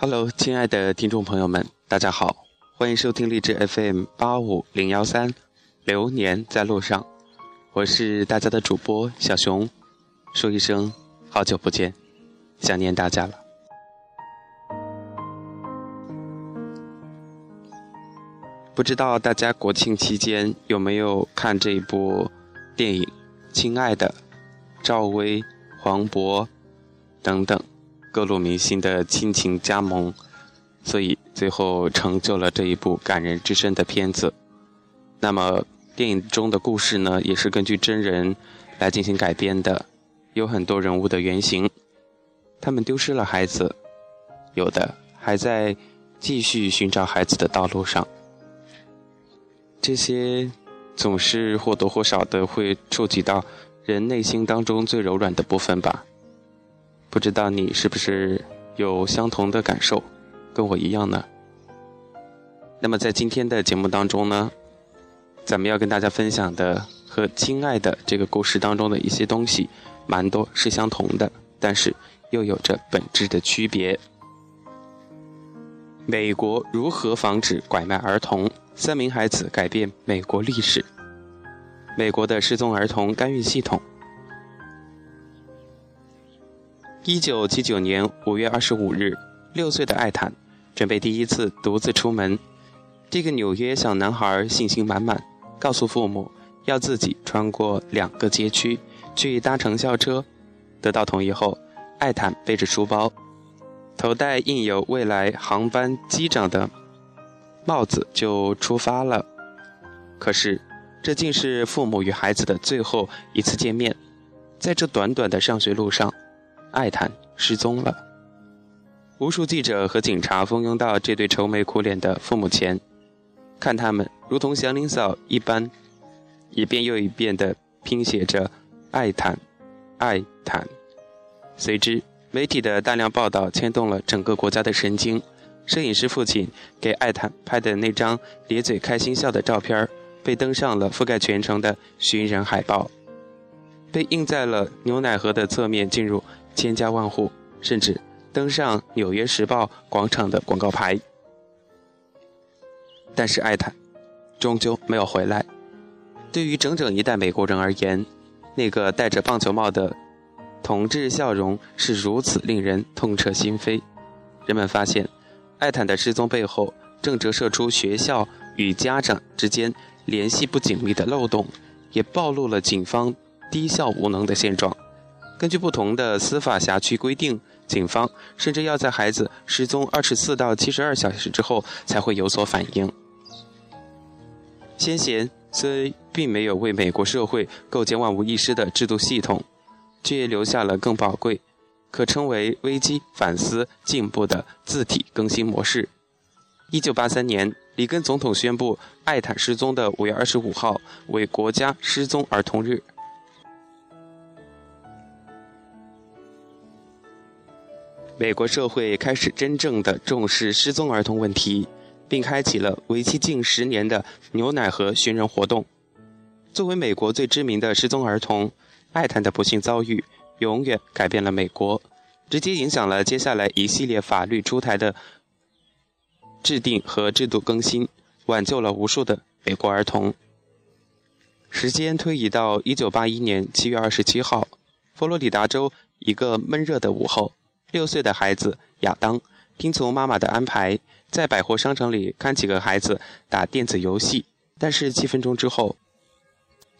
Hello，亲爱的听众朋友们，大家好，欢迎收听励志 FM 八五零幺三，流年在路上，我是大家的主播小熊，说一声好久不见，想念大家了。不知道大家国庆期间有没有看这一部电影《亲爱的》，赵薇、黄渤等等。各路明星的亲情加盟，所以最后成就了这一部感人至深的片子。那么，电影中的故事呢，也是根据真人来进行改编的，有很多人物的原型，他们丢失了孩子，有的还在继续寻找孩子的道路上。这些总是或多或少的会触及到人内心当中最柔软的部分吧。不知道你是不是有相同的感受，跟我一样呢？那么在今天的节目当中呢，咱们要跟大家分享的和《亲爱的》这个故事当中的一些东西，蛮多是相同的，但是又有着本质的区别。美国如何防止拐卖儿童？三名孩子改变美国历史。美国的失踪儿童干预系统。一九七九年五月二十五日，六岁的艾坦准备第一次独自出门。这个纽约小男孩信心满满，告诉父母要自己穿过两个街区去搭乘校车。得到同意后，艾坦背着书包，头戴印有未来航班机长的帽子就出发了。可是，这竟是父母与孩子的最后一次见面。在这短短的上学路上。艾坦失踪了，无数记者和警察蜂拥到这对愁眉苦脸的父母前，看他们如同祥林嫂一般，一遍又一遍地拼写着“艾坦，艾坦”。随之，媒体的大量报道牵动了整个国家的神经。摄影师父亲给艾坦拍的那张咧嘴开心笑的照片，被登上了覆盖全城的寻人海报，被印在了牛奶盒的侧面，进入。千家万户，甚至登上《纽约时报》广场的广告牌。但是艾坦终究没有回来。对于整整一代美国人而言，那个戴着棒球帽的同志笑容是如此令人痛彻心扉。人们发现，艾坦的失踪背后正折射出学校与家长之间联系不紧密的漏洞，也暴露了警方低效无能的现状。根据不同的司法辖区规定，警方甚至要在孩子失踪二十四到七十二小时之后才会有所反应。先贤虽并没有为美国社会构建万无一失的制度系统，却留下了更宝贵、可称为危机反思进步的字体更新模式。一九八三年，里根总统宣布艾坦失踪的五月二十五号为国家失踪儿童日。美国社会开始真正的重视失踪儿童问题，并开启了为期近十年的牛奶盒寻人活动。作为美国最知名的失踪儿童，艾坦的不幸遭遇永远改变了美国，直接影响了接下来一系列法律出台的制定和制度更新，挽救了无数的美国儿童。时间推移到一九八一年七月二十七号，佛罗里达州一个闷热的午后。六岁的孩子亚当听从妈妈的安排，在百货商场里看几个孩子打电子游戏。但是七分钟之后，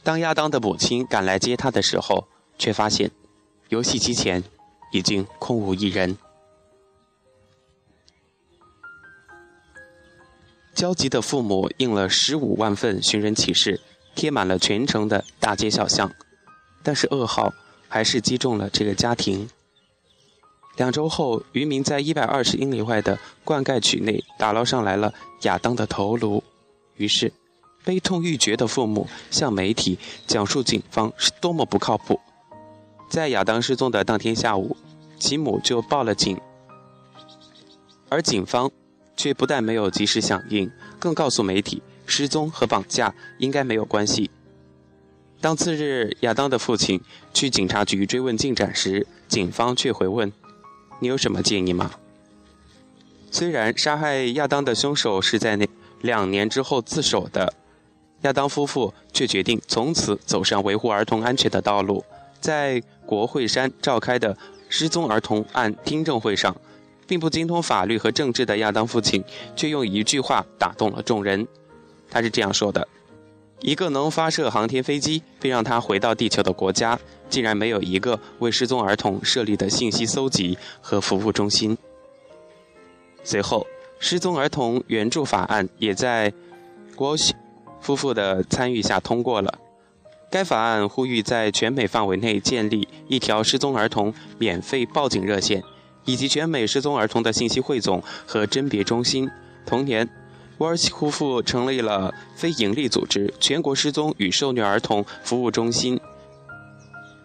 当亚当的母亲赶来接他的时候，却发现游戏机前已经空无一人。焦急的父母印了十五万份寻人启事，贴满了全城的大街小巷。但是噩耗还是击中了这个家庭。两周后，渔民在一百二十英里外的灌溉渠内打捞上来了亚当的头颅。于是，悲痛欲绝的父母向媒体讲述警方是多么不靠谱。在亚当失踪的当天下午，其母就报了警，而警方却不但没有及时响应，更告诉媒体失踪和绑架应该没有关系。当次日亚当的父亲去警察局追问进展时，警方却回问。你有什么建议吗？虽然杀害亚当的凶手是在那两年之后自首的，亚当夫妇却决定从此走上维护儿童安全的道路。在国会山召开的失踪儿童案听证会上，并不精通法律和政治的亚当父亲却用一句话打动了众人。他是这样说的：“一个能发射航天飞机并让它回到地球的国家，竟然没有一个为失踪儿童设立的信息搜集和服务中心。”随后，失踪儿童援助法案也在郭夫妇的参与下通过了。该法案呼吁在全美范围内建立一条失踪儿童免费报警热线，以及全美失踪儿童的信息汇总和甄别中心。同年，沃尔奇夫妇成立了非营利组织——全国失踪与受虐儿童服务中心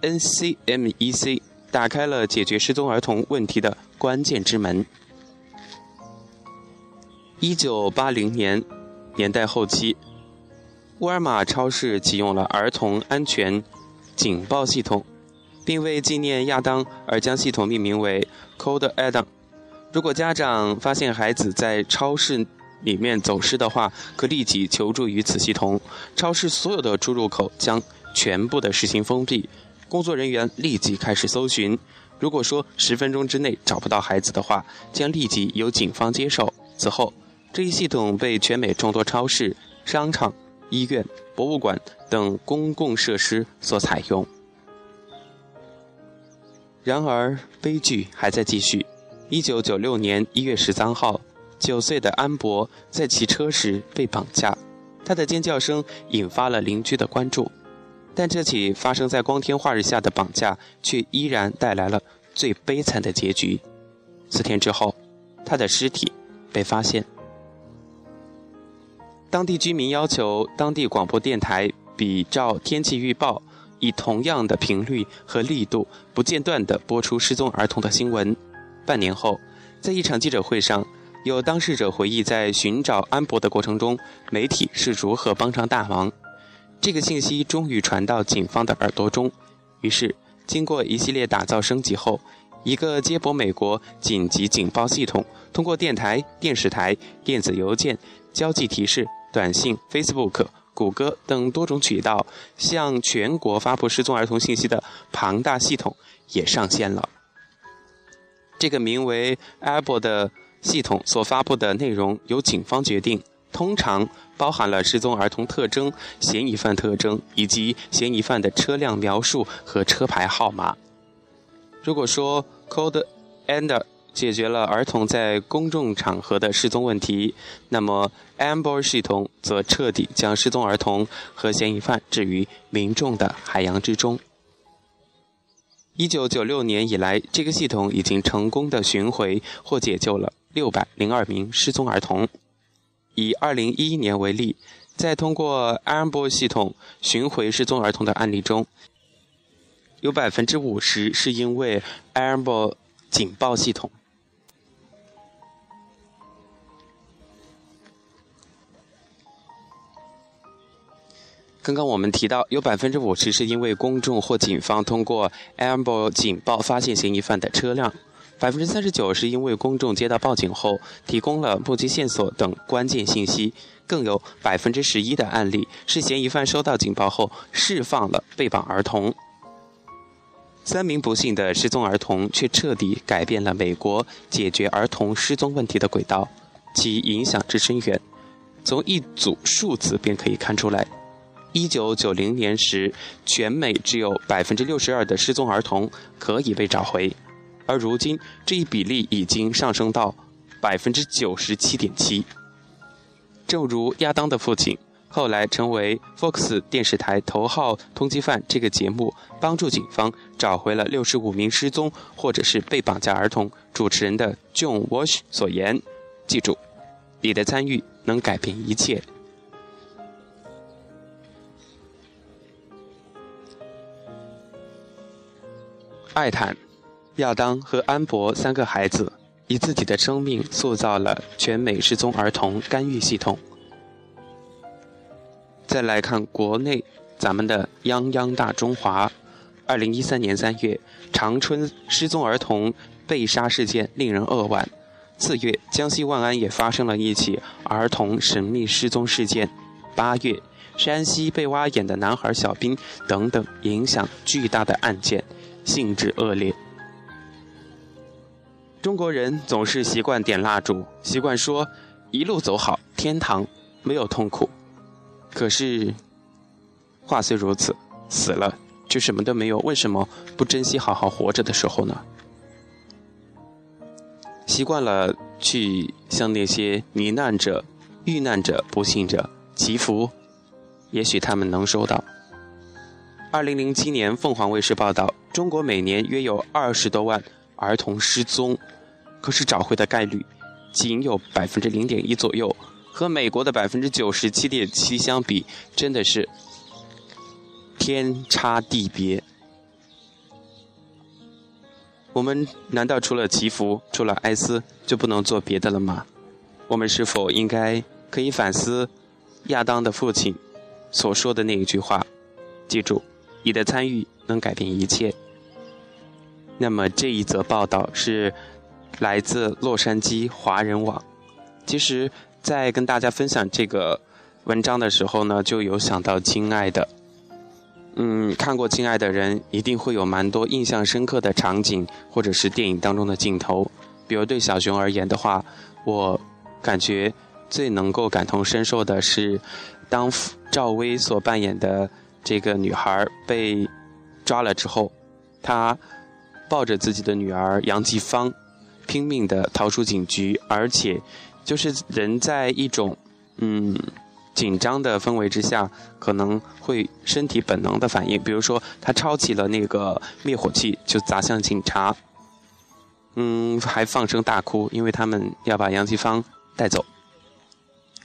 （NCMEC），打开了解决失踪儿童问题的关键之门。一九八零年年代后期，沃尔玛超市启用了儿童安全警报系统，并为纪念亚当而将系统命名为 Code Adam。如果家长发现孩子在超市里面走失的话，可立即求助于此系统。超市所有的出入口将全部的实行封闭，工作人员立即开始搜寻。如果说十分钟之内找不到孩子的话，将立即由警方接手。此后。这一系统被全美众多超市、商场、医院、博物馆等公共设施所采用。然而，悲剧还在继续。一九九六年一月十三号，九岁的安博在骑车时被绑架，他的尖叫声引发了邻居的关注。但这起发生在光天化日下的绑架，却依然带来了最悲惨的结局。四天之后，他的尸体被发现。当地居民要求当地广播电台比照天气预报，以同样的频率和力度不间断地播出失踪儿童的新闻。半年后，在一场记者会上，有当事者回忆在寻找安博的过程中，媒体是如何帮上大忙。这个信息终于传到警方的耳朵中，于是经过一系列打造升级后，一个接驳美国紧急警报系统通过电台、电视台、电子邮件、交际提示。短信、Facebook、谷歌等多种渠道向全国发布失踪儿童信息的庞大系统也上线了。这个名为 Apple 的系统所发布的内容由警方决定，通常包含了失踪儿童特征、嫌疑犯特征以及嫌疑犯的车辆描述和车牌号码。如果说 Code and 解决了儿童在公众场合的失踪问题，那么 Amber 系统则彻底将失踪儿童和嫌疑犯置于民众的海洋之中。一九九六年以来，这个系统已经成功的寻回或解救了六百零二名失踪儿童。以二零一一年为例，在通过 Amber 系统寻回失踪儿童的案例中，有百分之五十是因为 Amber 警报系统。刚刚我们提到，有百分之五十是因为公众或警方通过 Amber 警报发现嫌疑犯的车辆，百分之三十九是因为公众接到报警后提供了目击线索等关键信息，更有百分之十一的案例是嫌疑犯收到警报后释放了被绑儿童。三名不幸的失踪儿童却彻底改变了美国解决儿童失踪问题的轨道，其影响之深远，从一组数字便可以看出来。一九九零年时，全美只有百分之六十二的失踪儿童可以被找回，而如今这一比例已经上升到百分之九十七点七。正如亚当的父亲后来成为 Fox 电视台头号通缉犯这个节目帮助警方找回了六十五名失踪或者是被绑架儿童主持人的 John Walsh 所言：“记住，你的参与能改变一切。”爱坦、亚当和安博三个孩子以自己的生命塑造了全美失踪儿童干预系统。再来看国内，咱们的泱泱大中华，二零一三年三月，长春失踪儿童被杀事件令人扼腕。四月，江西万安也发生了一起儿童神秘失踪事件。八月，山西被挖眼的男孩小兵等等，影响巨大的案件，性质恶劣。中国人总是习惯点蜡烛，习惯说“一路走好，天堂没有痛苦”。可是，话虽如此，死了就什么都没有。为什么不珍惜好好活着的时候呢？习惯了去向那些罹难者、遇难者、不幸者祈福，也许他们能收到。二零零七年，凤凰卫视报道，中国每年约有二十多万儿童失踪。可是找回的概率仅有百分之零点一左右，和美国的百分之九十七点七相比，真的是天差地别。我们难道除了祈福、除了哀思，就不能做别的了吗？我们是否应该可以反思亚当的父亲所说的那一句话？记住，你的参与能改变一切。那么这一则报道是。来自洛杉矶华人网。其实，在跟大家分享这个文章的时候呢，就有想到《亲爱的》。嗯，看过《亲爱的》人一定会有蛮多印象深刻的场景，或者是电影当中的镜头。比如对小熊而言的话，我感觉最能够感同身受的是，当赵薇所扮演的这个女孩被抓了之后，她抱着自己的女儿杨吉芳。拼命地逃出警局，而且就是人在一种嗯紧张的氛围之下，可能会身体本能的反应，比如说他抄起了那个灭火器就砸向警察，嗯，还放声大哭，因为他们要把杨吉芳带走。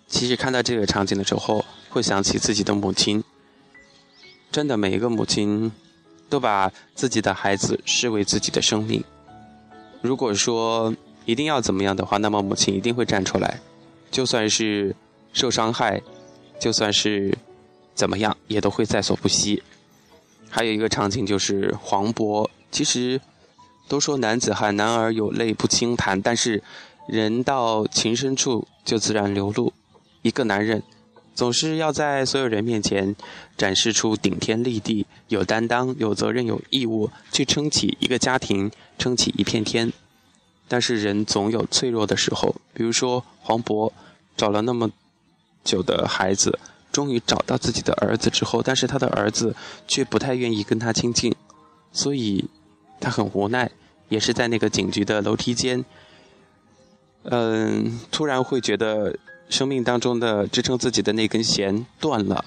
其实看到这个场景的时候，会想起自己的母亲。真的，每一个母亲都把自己的孩子视为自己的生命。如果说一定要怎么样的话，那么母亲一定会站出来，就算是受伤害，就算是怎么样，也都会在所不惜。还有一个场景就是黄渤，其实都说男子汉，男儿有泪不轻弹，但是人到情深处就自然流露。一个男人总是要在所有人面前展示出顶天立地、有担当、有责任、有义务，去撑起一个家庭。撑起一片天，但是人总有脆弱的时候。比如说黄渤找了那么久的孩子，终于找到自己的儿子之后，但是他的儿子却不太愿意跟他亲近，所以他很无奈，也是在那个警局的楼梯间，嗯，突然会觉得生命当中的支撑自己的那根弦断了，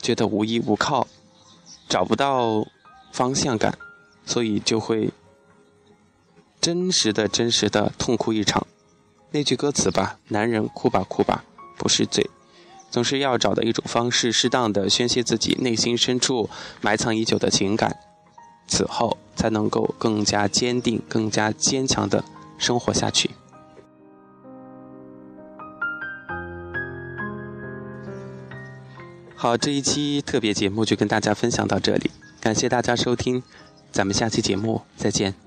觉得无依无靠，找不到方向感，所以就会。真实的、真实的痛哭一场，那句歌词吧，男人哭吧哭吧，不是罪，总是要找到一种方式，适当的宣泄自己内心深处埋藏已久的情感，此后才能够更加坚定、更加坚强的生活下去。好，这一期特别节目就跟大家分享到这里，感谢大家收听，咱们下期节目再见。